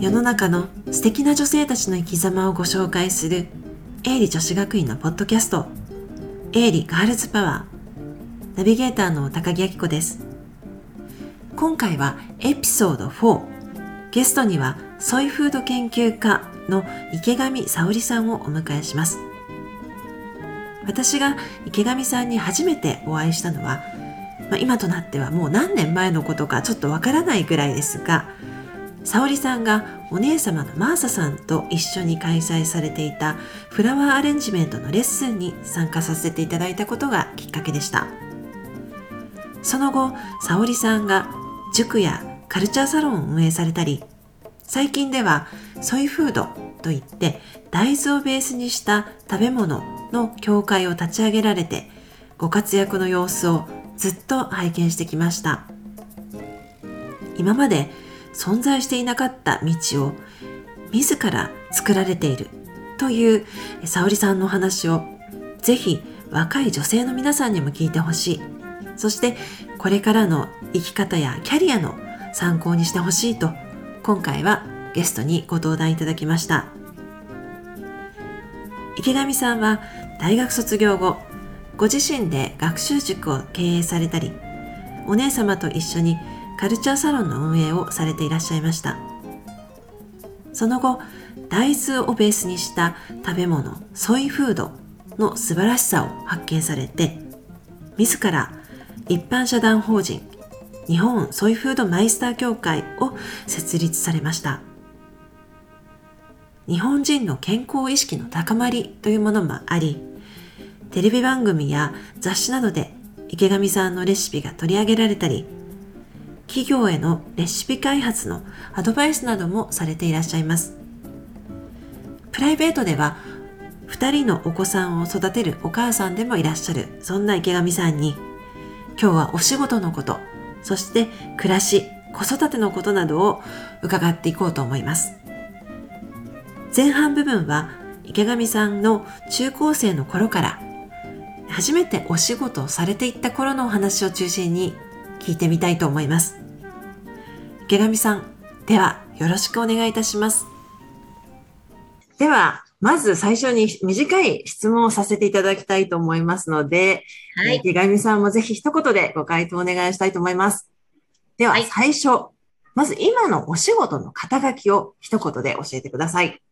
世の中の素敵な女性たちの生き様をご紹介する営利女子学院のポッドキャスト。営利ガールズパワー。ナビゲーターの高木明子です。今回はエピソード4ゲストにはソイフード研究家の池上沙織さんをお迎えします。私が池上さんに初めてお会いしたのは、まあ、今となってはもう何年前のことかちょっとわからないぐらいですが沙織さんがお姉様のマーサさんと一緒に開催されていたフラワーアレンジメントのレッスンに参加させていただいたことがきっかけでした。その後、沙織さんが塾やカルチャーサロンを運営されたり、最近ではソイフードといって大豆をベースにした食べ物の協会を立ち上げられてご活躍の様子をずっと拝見してきました。今まで存在していなかった道を自ら作られているという沙織さんの話をぜひ若い女性の皆さんにも聞いてほしい。そしてこれからの生き方やキャリアの参考にしてほしいと今回はゲストにご登壇いただきました。池上さんは大学卒業後、ご自身で学習塾を経営されたり、お姉様と一緒にカルチャーサロンの運営をされていらっしゃいました。その後大豆をベースにした食べ物ソイフードの素晴らしさを発見されて自ら一般社団法人日本ソイフードマイスター協会を設立されました。日本人の健康意識の高まりというものもありテレビ番組や雑誌などで池上さんのレシピが取り上げられたり企業へのレシピ開発のアドバイスなどもされていらっしゃいます。プライベートでは2人のお子さんを育てるお母さんでもいらっしゃるそんな池上さんに今日はお仕事のことそして暮らし子育てのことなどを伺っていこうと思います前半部分は池上さんの中高生の頃から初めてお仕事をされていった頃のお話を中心に聞いてみたいと思います池上さん、ではよろしくお願いいたします。では、まず最初に短い質問をさせていただきたいと思いますので、はい、池上さんもぜひ一言でご回答お願いしたいと思います。では、最初、はい、まず今のお仕事の肩書きを一言で教えてください。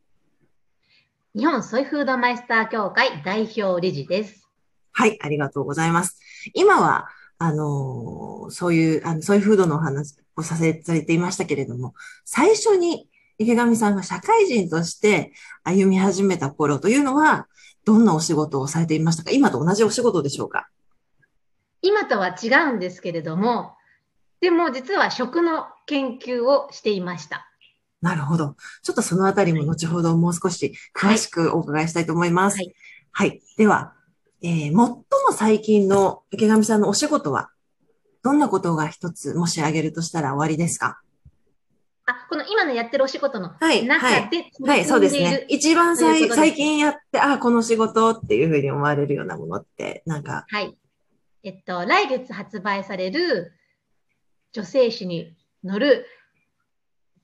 日本ソイフードマイスター協会代表理事です。はい、ありがとうございます。今は、あのー、そういう、あの、ソイフードのお話、をさせされていましたけれども、最初に池上さんが社会人として歩み始めた頃というのは、どんなお仕事をされていましたか？今と同じお仕事でしょうか？今とは違うんですけれども、でも実は食の研究をしていました。なるほど。ちょっとそのあたりも後ほどもう少し詳しくお伺いしたいと思います。はい。はい、では、えー、最も最近の池上さんのお仕事はどんなことが一つもし挙げるとしたら終わりですか？あ、この今のやってるお仕事の中で、はい、はい、そうですね。一番最最近やって、あ、この仕事っていうふうに思われるようなものって、なんか。はい。えっと、来月発売される女性誌に載る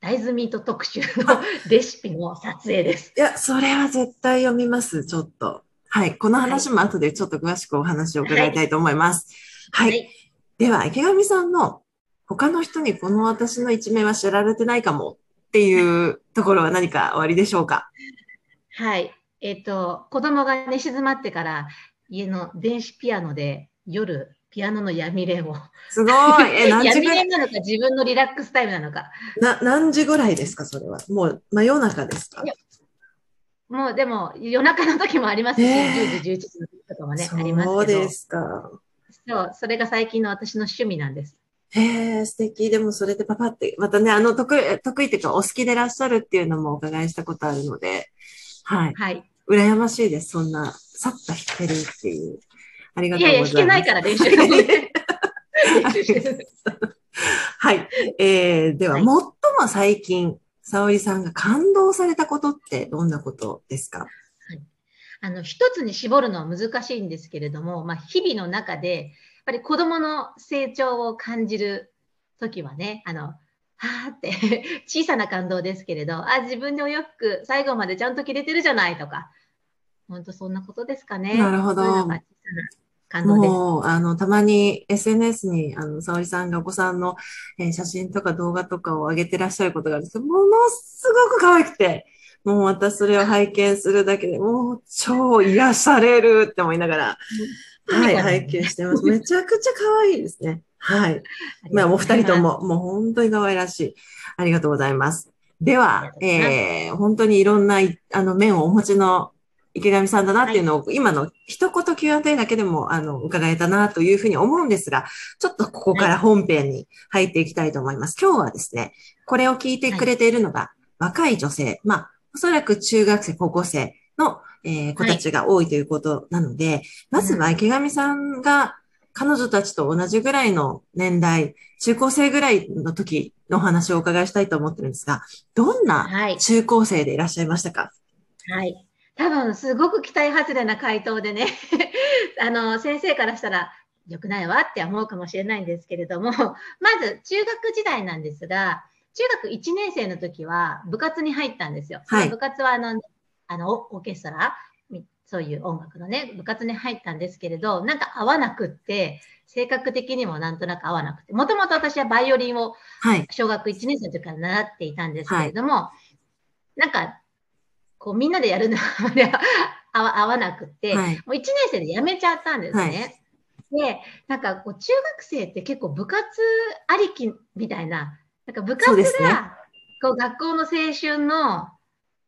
大豆ミート特集のレシピの撮影です。いや、それは絶対読みます、ちょっと。はい。この話も後でちょっと詳しくお話を伺いたいと思います。はい、はいでは、池上さんの他の人にこの私の一面は知られてないかもっていうところは何か終わりでしょうか？はい。えっ、ー、と、子供が寝静まってから家の電子ピアノで夜ピアノの闇練を。すごい。え、何時ぐらい？闇練なのか自分のリラックスタイムなのか。な、何時ぐらいですかそれは？もう真夜中ですか？もうでも夜中の時もありますし、10時、11時の時とかもね、ありますけど。そうですか。そう、それが最近の私の趣味なんです。へえ、素敵。でもそれでパパって、またね、あの、得意、得意っていうか、お好きでいらっしゃるっていうのもお伺いしたことあるので、はい。はい。羨ましいです。そんな、さっと弾けるっていう。ありがとうございます。いやいや、弾けないから練習 はい。えー、では、はい、最も最近、沙織さんが感動されたことってどんなことですか？あの、一つに絞るのは難しいんですけれども、まあ、日々の中で、やっぱり子供の成長を感じるときはね、あの、はーって 小さな感動ですけれど、あ、自分でお洋服最後までちゃんと着れてるじゃないとか、本当そんなことですかね。なるほど。そういうのが小さな感動です。もう、あの、たまに SNS に、あの、沙織さんがお子さんの、えー写真とか動画とかを上げてらっしゃることがあるんですけど、ものすごく可愛くて、もう私それを拝見するだけでもう超癒されるって思いながら、はい、拝見してます。めちゃくちゃ可愛いですね。はい。まあ、お二人とも、もう本当に可愛らしい。ありがとうございます。であはえー、本当にいろんな、いあの、面をお持ちの池上さんだなっていうのを、今の一言 Q&A だけでも、あの、伺えたなというふうに思うんですが、ちょっとここから本編に入っていきたいと思います。今日はですね、これを聞いてくれているのが、若い女性、まあ、おそらく中学生、高校生の、えー子たちが多いということなので、まずは池上さんが彼女たちと同じぐらいの年代、中高生ぐらいの時のお話をお伺いしたいと思ってるんですが、どんなはい。中高生でいらっしゃいましたか？はい。多分、すごく期待外れな回答でね、あの、先生からしたら、良くないわって思うかもしれないんですけれども、まず、中学時代なんですが、中学1年生の時は部活に入ったんですよ。はい部活はあの、あの、オーケストラ、みそういう音楽のね、部活に入ったんですけれど、なんか合わなくって、性格的にもなんとなく合わなくて、もともと私はバイオリンをはい。小学1年生の時から習っていたんですけれども、なんか、こうみんなでやるの では合わ合わなくって、はい。もう1年生で辞めちゃったんですね。で、なんかこう中学生って結構部活ありきみたいな、なんか部活がこう学校の青春の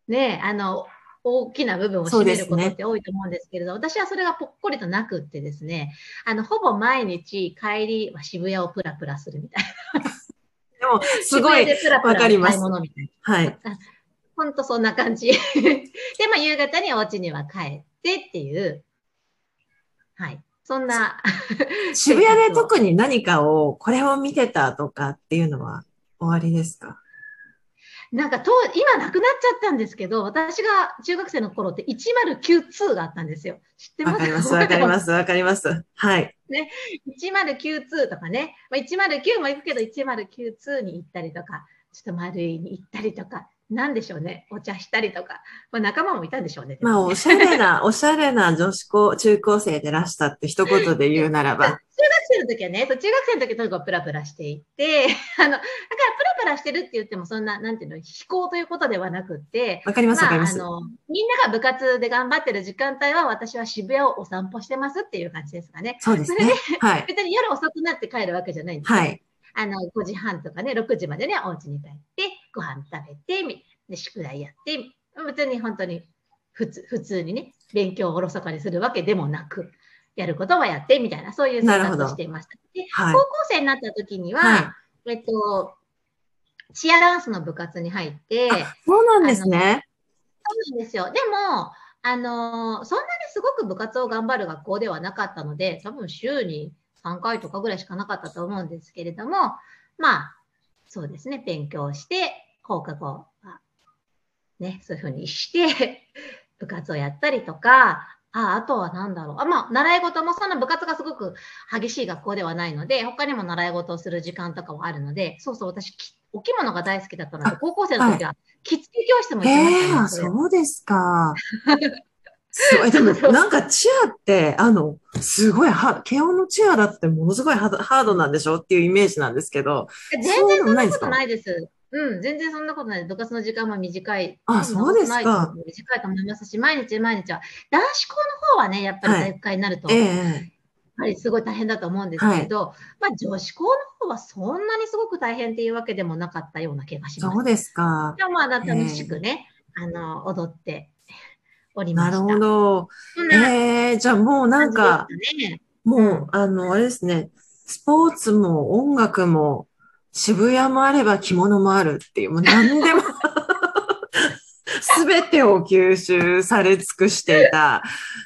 ね、あの、大きな部分を占めることって多いと思うんですけれど、私はそれがぽっこりとなくってですね、あの、ほぼ毎日帰りは渋谷をプラプラするみたいな。でも、すごい、わかります。はい。ほんとそんな感じ。で、まあ、夕方にお家には帰ってっていう、はい。そんな、渋谷で特に何かを、これを見てたとかっていうのは終わりですか？なんかと、今なくなっちゃったんですけど、私が中学生の頃って1092があったんんですよ。知ってます？わかります、わかります、わかります。はい。1092とかね、まあ、109も行くけど1092に行ったりとか、ちょっと丸いに行ったりとか、なんでしょうね、お茶したりとか、まあ、仲間もいたんでしょうね。まあ、おしゃれな、おしゃれな女子高、中高生でらしたって一言で言うならば。中学生の時はね、そう中学生の時とにかくプラプラしていて、あの、だからプラプラしてるって言ってもそんな、なんていうの、飛行ということではなくって、わかります、わまあ、かります。あの、みんなが部活で頑張ってる時間帯は私は渋谷をお散歩してますっていう感じですかね。そうですね。はい。別に夜遅くなって帰るわけじゃないんですよはい。あの、5時半とかね、6時までね、お家に帰って、ご飯食べて、みで宿題やって、別に本当に普通、普通にね、勉強をおろそかにするわけでもなく、やることはやって、みたいな、そういう生活をしていました。で、はい高。校生になった時には、はえっと、チアダンスの部活に入って、あそうなんですね。そうなんですよ。でも、あのーそんなにすごく部活を頑張る学校ではなかったので、多分週に3回とかぐらいしかなかったと思うんですけれども、まあ、そうですね、勉強して、放課後は、ね、そういうふうにして、部活をやったりとか、ああとは何だろう。あまあ、習い事もそんな部活がすごく激しい学校ではないので、他にも習い事をする時間とかはあるので、そうそう、私、きお着物が大好きだったので、あ高校生の時は、着付け教室も行へってましたね。え、あそれそうですか。すごい。でも、なんかチアって、あの、すごいは、慶応のチアだってものすごいハードなんでしょっていうイメージなんですけど。全然そんなこともないんです。うん、全然そんなことないです。部活の時間も短い。あそうですか短いと思いますし、毎日毎日は。男子校の方はね、やっぱりはい体育会になると、えやっえ、ぱりすごい大変だと思うんですけれど、まあ女子校の方はそんなにすごく大変っていうわけでもなかったような気がします。そうですか。でもまあ楽しくね、あの、踊っておりました。なるほど。ええ、じゃあもうなんか、ね。もう、あの、あれですね、スポーツも音楽も渋谷もあれば着物もあるっていう、もう何でも すべてを吸収され尽くしていた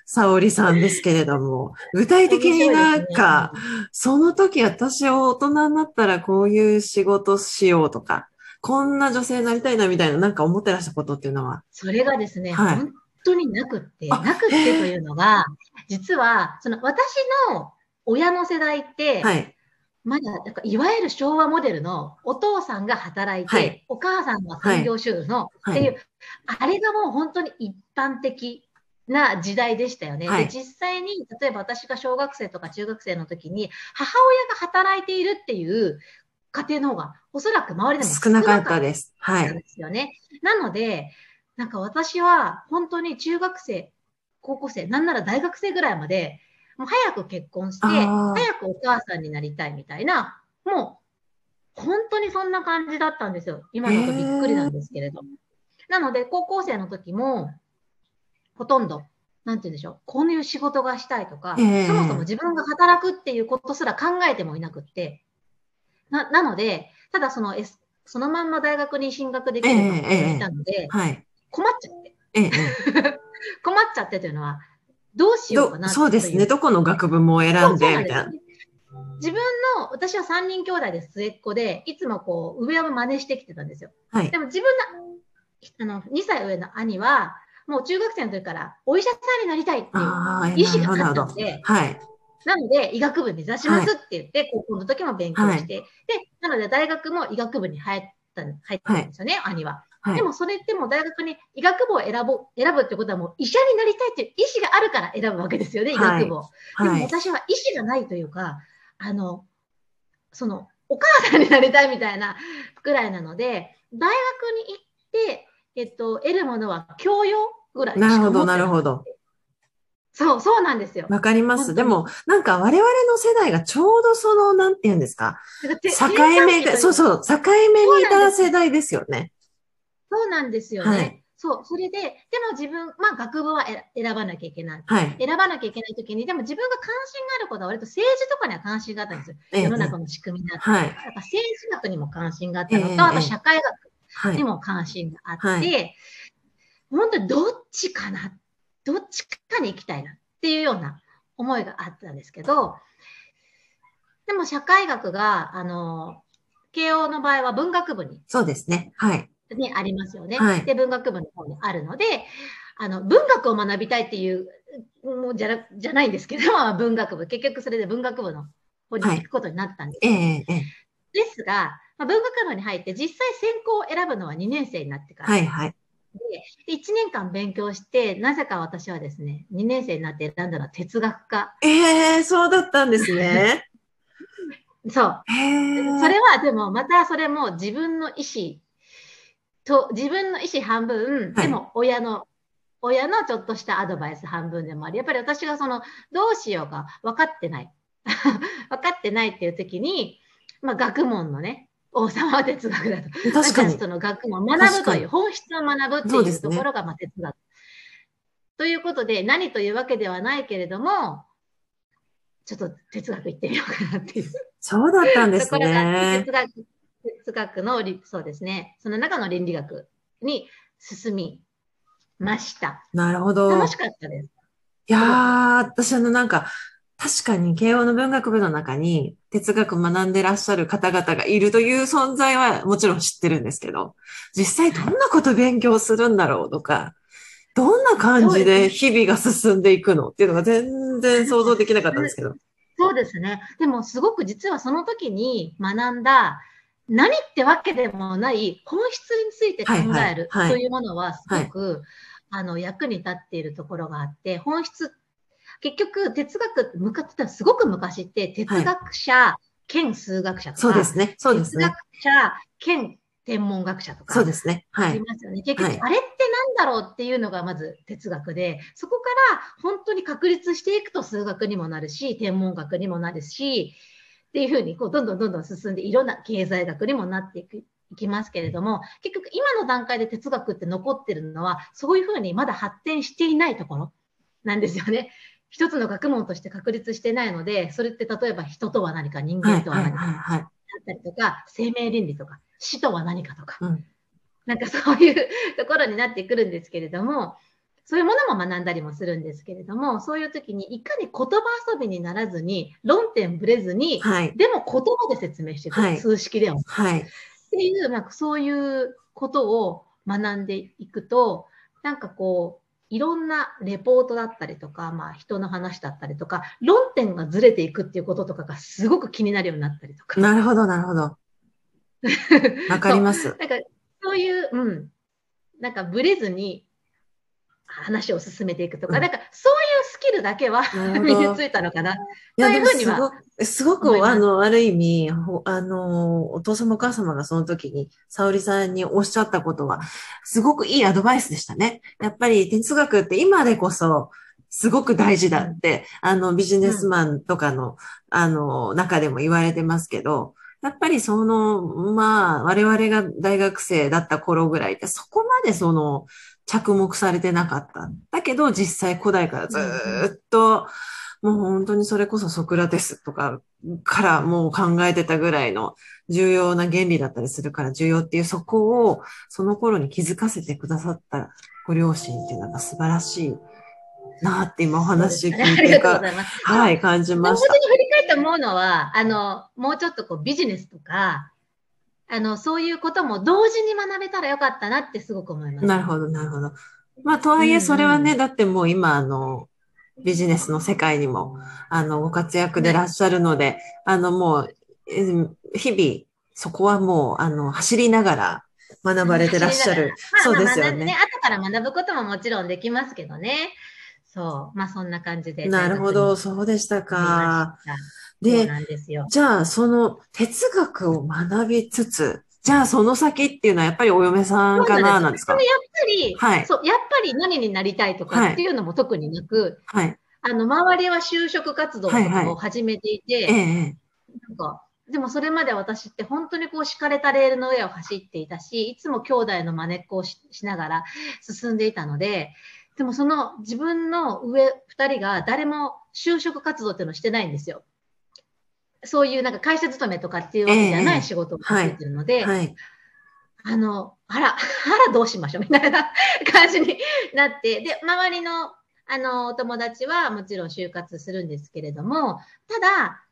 沙織さんですけれども、具体的になんか、その時私は大人になったらこういう仕事しようとか、こんな女性になりたいなみたいななんか思ってらしたことっていうのは、それがですね、はい本当になくって、あなくってというのが、実は、その私の親の世代って、はい。まだ、なんかいわゆる昭和モデルのお父さんが働いて、はいお母さんは産業主婦の、はいっていう、あれがもう本当に一般的な時代でしたよね。はいで実際に、例えば私が小学生とか中学生の時に、母親が働いているっていう家庭の方が、おそらく周りでも少なかったです。はい。ですよね。なので、なんか私は本当に中学生、高校生、なんなら大学生ぐらいまで、もう早く結婚して、早くお母さんになりたいみたいな、もう本当にそんな感じだったんですよ。今だとびっくりなんですけれど。なので、高校生の時も、ほとんど、なんて言うんでしょう、こういう仕事がしたいとか、ええそもそも自分が働くっていうことすら考えてもいなくって、ななので、ただその、S、そのまんま大学に進学できる学校にいたので、はい。困っちゃって、ええ、困っちゃってというのは、どうしようかなどそうですね。どこの学部も選んで、みたいな。自分の、私は3人兄弟で末っ子で、いつもこう、上を真似してきてたんですよ。はいで。も自分の、あの、2歳上の兄は、もう中学生の時からお医者さんになりたいっていう意思があ。ったので、はい。なので、医学部目指しますって言って、高校の時も勉強して、で、なので大学も医学部に入った、入ったんですよね、兄は。はいで。もそれってもう大学に医学部を選ぼ選ぶってことはもう医者になりたいっていう意思があるから選ぶわけですよね、医はい学部を。でもはい。私は意思がないというか、あの、その、お母さんになりたいみたいなくらいなので、大学に行って、えっと、得るものは教養ぐらいなるほどなるほど。そう、そうなんですよ。わかります。でも、なんか我々の世代がちょうどその、なんて言うんですか？境目が、そうう。そう、境目にいた世代ですよね。そうなんですよね。はいそう、それで、でも自分、まあ学部は選選ばなきゃいけない。はい。選ばなきゃいけないときに、でも自分が関心があることは割と政治とかには関心があったんですよ。ええ世の中の仕組みだったり。はい。政治学にも関心があったのと、ええあと社会学はい。にも関心があって、はい本当にどっちかな、どっちかに行きたいなっていうような思いがあったんですけど、でも社会学が、あの、慶応の場合は文学部にそうですね。はい。ね、ありますよね。はいで、文学部の方にあるので、あの、文学を学びたいっていう、もうじゃなじゃないんですけど、文学部、結局それで文学部の方に行くことになったんです。ええ、ええ。ですが、まあ、文学部に入って実際専攻を選ぶのは2年生になってから。はい、はい。で1年間勉強して、なぜか私はですね、2年生になって選んだのは哲学科。ええ、そうだったんですね。そう。それはでも、またそれも自分の意思と、自分の意思半分、はいでも親の、親のちょっとしたアドバイス半分でもあり、やっぱり私がその、どうしようか分かってない。分かってないっていう時に、まあ学問のね、王様は哲学だと。確かに。私その学問を学ぶという、本質を学ぶっていうところがまあ哲学。ということで、何というわけではないけれども、ちょっと哲学行ってみようかなっていう。そうだったんですね 哲。学、哲学のり、そうですね。その中の倫理学に進みました。なるほど。楽しかったです。いやー、私あのなんか、確かに慶応の文学部の中に哲学学んでらっしゃる方々がいるという存在はもちろん知ってるんですけど、実際どんなこと勉強するんだろうとか、どんな感じで日々が進んでいくのっていうのが全然想像できなかったんですけど。そうですね。でもすごく実はその時に学んだ何ってわけでもない本質について考えるというものはすごく、あの役に立っているところがあって、本質、結局哲学向かってたすごく昔って哲学者兼数学者とか、そうですね。そうですね哲学。者兼天文学者とかそうですね。はありい。ますよね。結局、はいあれってなんだろうっていうのがまず哲学で、そこから本当に確立していくと数学にもなるし、天文学にもなるし、っていうふうにこうどんどんどんどん進んでいろんな経済学にもなっていく。いきますけれども、結局今の段階で哲学って残ってるのは、そういうふうにまだ発展していないところなんですよね。一つの学問として確立してないので、それって例えば人とは何か、人。間とは何か。だったりとか、生命倫理とか、死とは何かとか、うんなんかそういうところになってくるんですけれども、そういうものも学んだりもするんですけれども、そういう時にいかに言葉遊びにならずに、論点ぶれずに、はい。でも言葉で説明していく、はい数式でも。はい。っていう、なんかそういうことを学んでいくと、なんかこう、いろんなレポートだったりとか、まあ人の話だったりとか、論点がずれていくっていうこととかがすごく気になるようになったりとか。なるほど、なるほど。わかります。なんか、そういう、うん。なんか、ブレずに話を進めていくとか、うんなんか、そういうスキルだけは身についたのかな。そういうふうにはごすごく、あの、ある意味、ほあの、お父様お母様がその時に、沙織さんにおっしゃったことは、すごくいいアドバイスでしたね。やっぱり哲学って今でこそ、すごく大事だって、あの、ビジネスマンとかの、あの、中でも言われてますけど、やっぱりその、まあ、我々が大学生だった頃ぐらいって、そこまでその、着目されてなかった。だけど、実際古代からずっと、もう本当にそれこそソクラテスとかからもう考えてたぐらいの重要な原理だったりするから重要っていうそこをその頃に気づかせてくださったご両親っていうのが素晴らしいなって今お話聞いてか。はい、感じ本当ました。に振り返って思うのは、あの、もうちょっとこうビジネスとか、あの、そういうことも同時に学べたらよかったなってすごく思います。なるほど、なるほど。まあ、とはいえ、それはね、だってもう今、あの、ビジネスの世界にも、あの、ご活躍でいらっしゃるので、あの、もう、えー日々、そこはもう、あの、走りながら学ばれてらっしゃる。そうですよね。後から学ぶことももちろんできますけどね。そう。まあそんな感じで。なるほど、そうでしたか。で。じゃあ、その哲学を学びつつ、じゃあ、その先っていうのはやっぱりお嫁さんかな、なんですか？やっぱり、はいそう、やっぱり何になりたいとはいかっていうのも特になく、はい。あの、周りは就職活動とはいはいかを始めていて、ええ、えなんか、でもそれまで私って本当にこう敷かれたレールの上を走っていたし、いつも兄弟の真似っこをししながら進んでいたので、でもその自分の上二人が誰も就職活動っていうのをしてないんですよ。そういうなんか会社勤めとかっていうわけじゃなええい仕事をされてるので、えはい。あの、あら、あらどうしましょうみたいな 感じになって、で、周りの、あの、お友達はもちろん就活するんですけれども、ただ、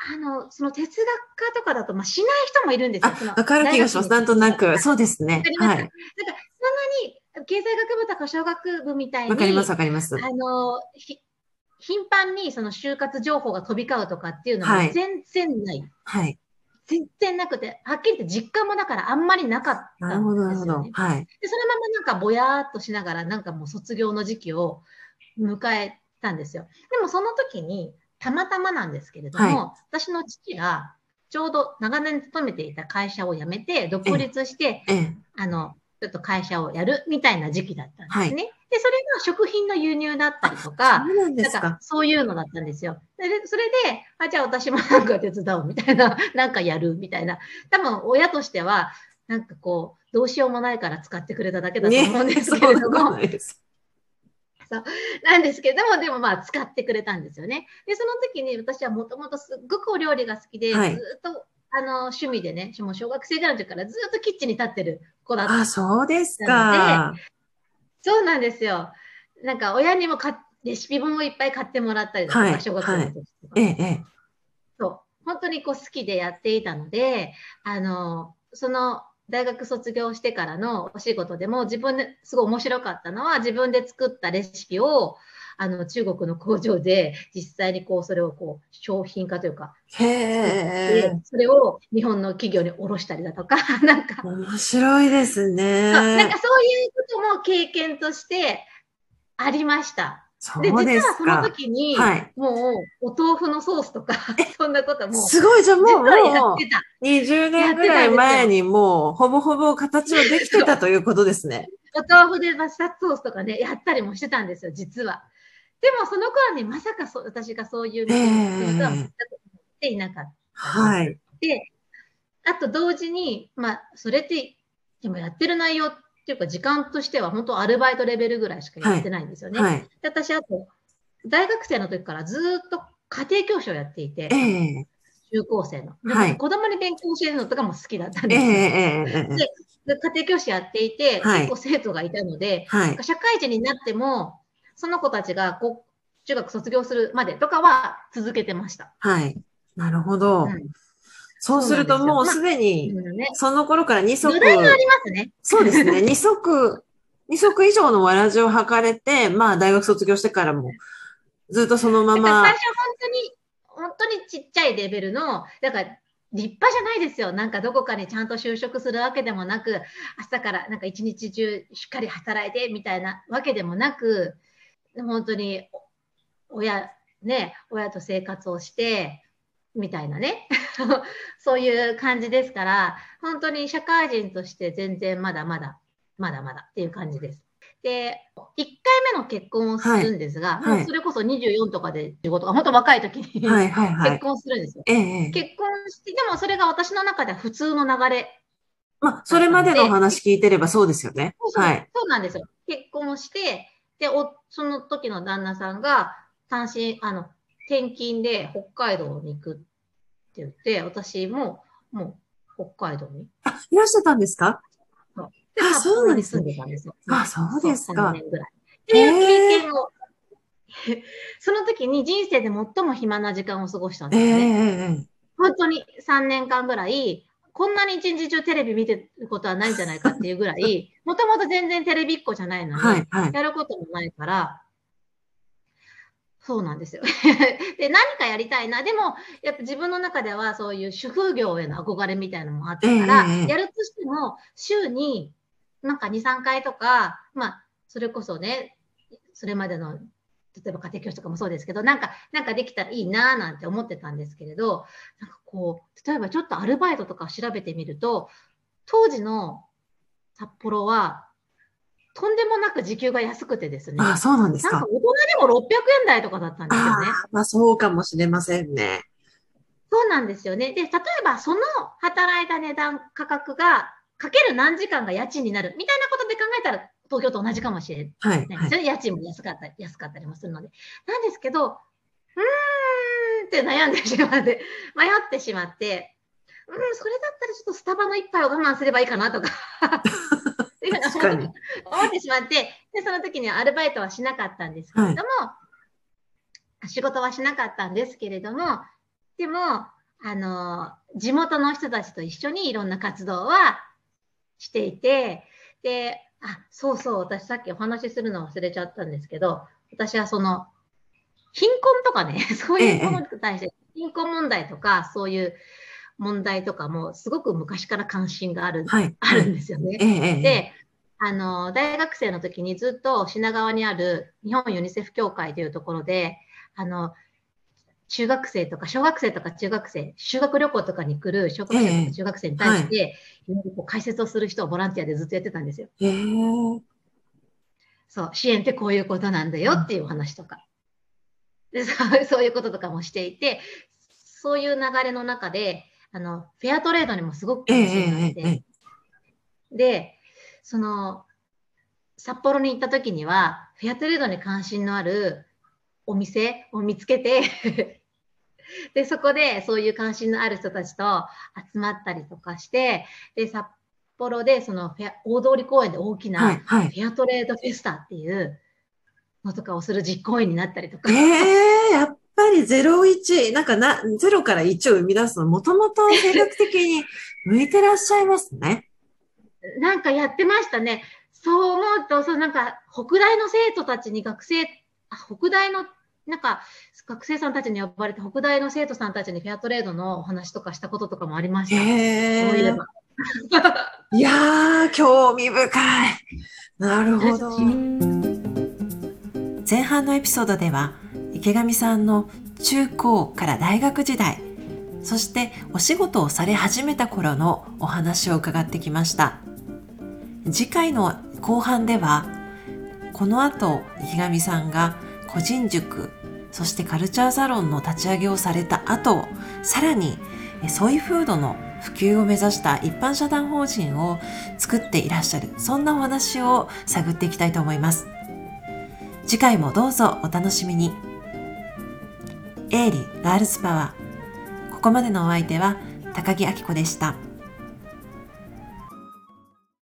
あの、その哲学科とかだと、まあ、しない人もいるんですよ。わかる気がします。なんとなく。そうですねはい。なんか、そんなに、経済学部とか小学部みたいに、わかります、わかります。あの、ひ頻繁にその就活情報が飛び交うとかっていうのははい全然ない。はい。全然なくて、はっきり言って実感もだからあんまりなかったなるほど、なるほどんですよね。。はい。で、そのままなんかぼやーっとしながら、なんかもう卒業の時期を迎えたんですよ。でもその時に、たまたまなんですけれども、私の父が、ちょうど長年勤めていた会社を辞めて、独立して、ええ。あの、ちょっと会社をやるみたいな時期だったんですね。で、それが食品の輸入だったりとか、そうなんかか。そういうのだったんですよ。で、それで、あ、じゃあ私もなんか手伝おうみたいな、なんかやるみたいな。多分親としては、なんかこう、どうしようもないから使ってくれただけだと思うんですけれども、そんなことないです。なんですけども、でもまあ使ってくれたんですよね。で、その時に私はもともとすっごくお料理が好きで、はいずっとあの趣味でね、もう小学生ぐらいの時からずっとキッチンに立ってる子だったあ、そうですか。そうなんですよ。なんか親にもかレシピ本をいっぱい買ってもらったりだとか、はい小学生の時とか、ええ、ええ。そう、本当にこう好きでやっていたので、あの、その大学卒業してからのお仕事でも自分ですごい面白かったのは自分で作ったレシピをあの中国の工場で実際にこうそれをこう商品化というか、へそれを日本の企業に卸したりだとか、なんか、面白いですね。なんかそういうことも経験としてありました。そうで、実はそのか。時に、はいもうお豆腐のソースとか、そんなことも、すごい、じゃあもう、もうってた。20年ぐらい前にもう、ほぼほぼ形はできてたということですね。お豆腐でマスタードソースとかね、やったりもしてたんですよ、実は。でもその頃にまさかそ私がそういう道に進むとは全く思っていなかった。はい。で、あと同時に、まあ、それって、でもやってる内容っていうか、時間としては本当アルバイトレベルぐらいしかやってないんですよね。はい。で私、あと、大学生の時からずーっと家庭教師をやっていてえ、え中高生の。ではい子供に勉強教えるのとかも好きだったんええですよ。ええええで家庭教師やっていて、はい結構生徒がいたので、はい。社会人になっても、その子たちがこう中学卒業するまでとかは続けてました。はい。なるほど。うんそうするともうすでに、その頃から二足土、台がありますね。そうですね、二足 二足以上のわらじを履かれて、まあ大学卒業してからも、ずっとそのまま。最初本当に、本当にちっちゃいレベルの、だから立派じゃないですよ。なんかどこかにちゃんと就職するわけでもなく、朝からなんか一日中しっかり働いてみたいなわけでもなく、本当に親、ね、親と生活をして、みたいなね。そういう感じですから、本当に社会人として全然まだまだ、まだまだっていう感じです。で、1回目の結婚をするんですが、はい、それこそ24とかで15とか、本当若い時に結婚するんですよ。ええ、結婚して、でもそれが私の中では普通の流れ。まあ、それまでの話聞いてればそうですよね。はい。そうなんですよ。結婚して、で、お、その時の旦那さんが、単身、あの、転勤で北海道に行くって言って、私も、もう、北海道に。あ、いらっしゃったんですか？あ、そうに住んでたんですよ。あ、そうですか。3年ぐらい。っていう経験を、その時に人生で最も暇な時間を過ごしたんですね。えー、本当に3年間ぐらい、こんなに一日中テレビ見てることはないんじゃないかっていうぐらい、もともと全然テレビっ子じゃないのに、はいはい、やることもないから、そうなんですよ。で、何かやりたいな。でも、やっぱ自分の中ではそういう主婦業への憧れみたいなのもあったから、えー、やるとしても、週になんか2、3回とか、まあ、それこそね、それまでの、例えば家庭教師とかもそうですけど、なんか、なんかできたらいいなぁなんて思ってたんですけれど、なんかこう、例えばちょっとアルバイトとか調べてみると、当時の札幌は、とんでもなく時給が安くてですね。あそうなんですか。なんか大人でも600円台とかだったんですよね。あまあそうかもしれませんね。そうなんですよね。で、例えばその働いた値段、価格がかける何時間が家賃になるみたいなことで考えたら、東京と同じかもしれないですね。はいはい、家賃も安かったり、安かったりもするので。なんですけど、うーんって悩んでしまって、迷ってしまって、うん、それだったらちょっとスタバの一杯を我慢すればいいかなとか確かに思ってしまって、で、その時にはアルバイトはしなかったんですけれども、はい、仕事はしなかったんですけれども、でも、あの、地元の人たちと一緒にいろんな活動はしていて、で、あ、そうそう、私さっきお話しするの忘れちゃったんですけど、私はその、貧困とかね、そういうものに対して、貧困問題とか、そういう問題とかも、すごく昔から関心がある、はい、あるんですよね。で、あの、大学生の時にずっと品川にある日本ユニセフ協会というところで、あの、中学生とか小学生とか中学生、修学旅行とかに来る小学生とか中学生に対して、えーはい、こう解説をする人をボランティアでずっとやってたんですよ。え。ー、そう、支援ってこういうことなんだよっていう話とか。でそういうこととかもしていて、そういう流れの中で、あの、フェアトレードにもすごく関心があって、えー、で、その、札幌に行った時には、フェアトレードに関心のあるお店を見つけてで、そこでそういう関心のある人たちと集まったりとかして、で、札幌でそのフェア大通公園で大きなフェアトレードフェスタっていうのとかをする実行委員になったりとか。ええー、やっぱり01、なんかな、0から1を生み出すの、もともと性格的に向いてらっしゃいますね。なんかやってましたね。そう思うと、そうなんか、北大の生徒たちに学生、あ北大のなんか学生さんたちに呼ばれて、北大の生徒さんたちにフェアトレードのお話とかしたこととかもありました？へそういえば。いやー、興味深い。なるほど。前半のエピソードでは、池上さんの中高から大学時代、そしてお仕事をされ始めた頃のお話を伺ってきました。次回の後半では、この後池上さんが個人塾そしてカルチャーサロンの立ち上げをされた後さらにソイフードの普及を目指した一般社団法人を作っていらっしゃるそんなお話を探っていきたいと思います。次回もどうぞお楽しみに。エイリガールズパワー。ここまでのお相手は高木明子でした。